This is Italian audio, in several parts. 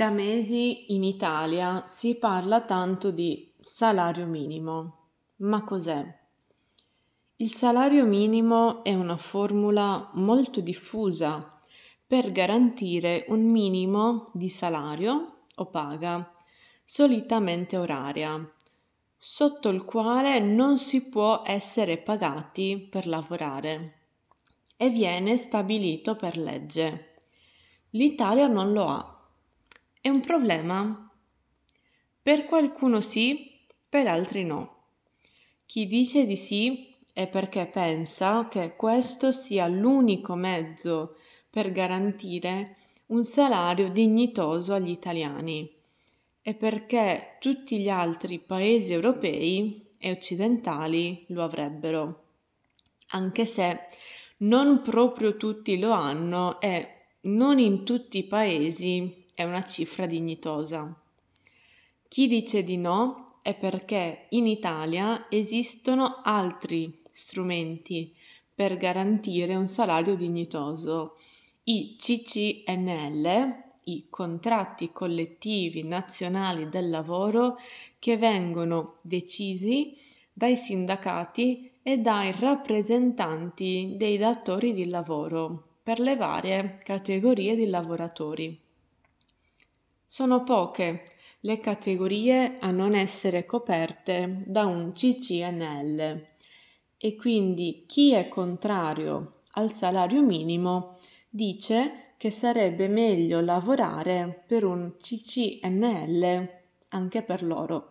Da mesi in Italia si parla tanto di salario minimo. Ma cos'è? Il salario minimo è una formula molto diffusa per garantire un minimo di salario o paga, solitamente oraria, sotto il quale non si può essere pagati per lavorare e viene stabilito per legge. L'Italia non lo ha è un problema? Per qualcuno sì, per altri no. Chi dice di sì è perché pensa che questo sia l'unico mezzo per garantire un salario dignitoso agli italiani e perché tutti gli altri paesi europei e occidentali lo avrebbero, anche se non proprio tutti lo hanno e non in tutti i paesi è una cifra dignitosa. Chi dice di no è perché in Italia esistono altri strumenti per garantire un salario dignitoso. I CCNL, i contratti collettivi nazionali del lavoro che vengono decisi dai sindacati e dai rappresentanti dei datori di lavoro per le varie categorie di lavoratori. Sono poche le categorie a non essere coperte da un CCNL e quindi chi è contrario al salario minimo dice che sarebbe meglio lavorare per un CCNL anche per loro.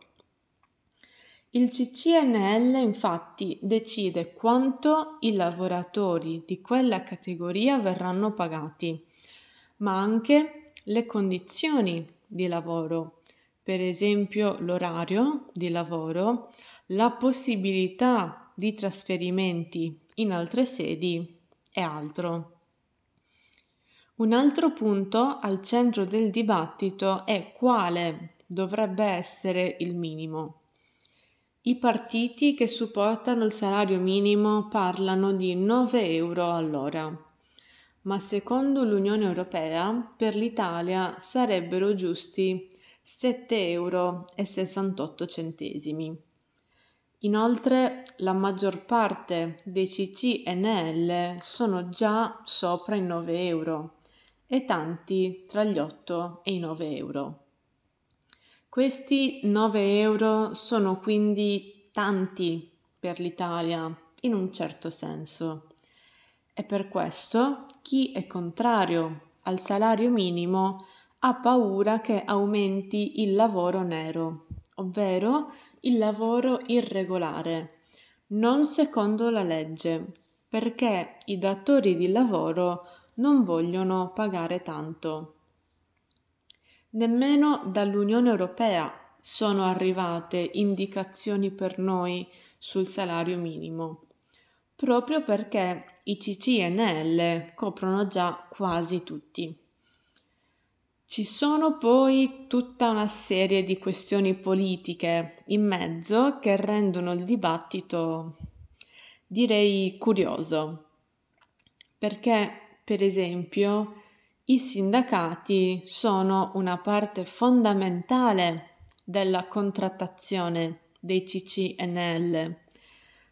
Il CCNL infatti decide quanto i lavoratori di quella categoria verranno pagati, ma anche le condizioni di lavoro, per esempio l'orario di lavoro, la possibilità di trasferimenti in altre sedi e altro. Un altro punto al centro del dibattito è quale dovrebbe essere il minimo. I partiti che supportano il salario minimo parlano di 9 euro all'ora ma secondo l'Unione Europea per l'Italia sarebbero giusti 7,68 euro. Inoltre la maggior parte dei CCNL sono già sopra i 9 euro e tanti tra gli 8 e i 9 euro. Questi 9 euro sono quindi tanti per l'Italia in un certo senso e per questo chi è contrario al salario minimo ha paura che aumenti il lavoro nero, ovvero il lavoro irregolare, non secondo la legge, perché i datori di lavoro non vogliono pagare tanto. Nemmeno dall'Unione Europea sono arrivate indicazioni per noi sul salario minimo proprio perché i CCNL coprono già quasi tutti. Ci sono poi tutta una serie di questioni politiche in mezzo che rendono il dibattito, direi, curioso. Perché, per esempio, i sindacati sono una parte fondamentale della contrattazione dei CCNL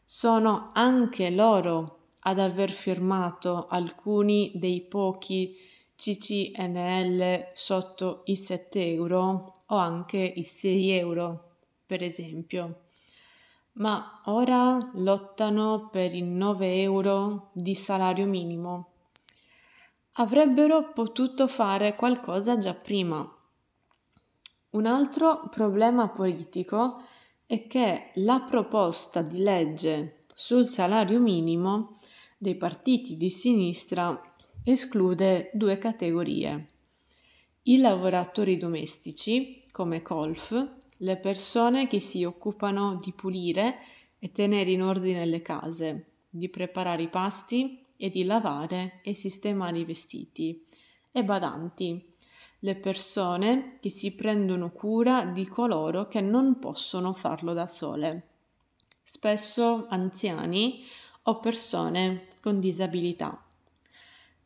sono anche loro ad aver firmato alcuni dei pochi CCNL sotto i 7 euro o anche i 6 euro, per esempio. Ma ora lottano per i 9 euro di salario minimo. Avrebbero potuto fare qualcosa già prima. Un altro problema politico è che la proposta di legge sul salario minimo dei partiti di sinistra esclude due categorie. I lavoratori domestici, come colf, le persone che si occupano di pulire e tenere in ordine le case, di preparare i pasti e di lavare e sistemare i vestiti, e badanti, le persone che si prendono cura di coloro che non possono farlo da sole, spesso anziani o persone con disabilità.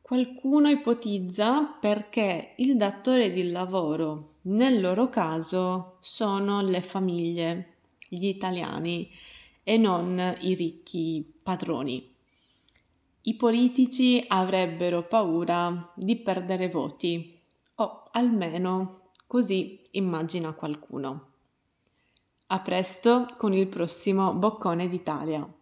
Qualcuno ipotizza perché il datore di lavoro nel loro caso sono le famiglie, gli italiani e non i ricchi padroni. I politici avrebbero paura di perdere voti, o almeno così immagina qualcuno. A presto con il prossimo Boccone d'Italia.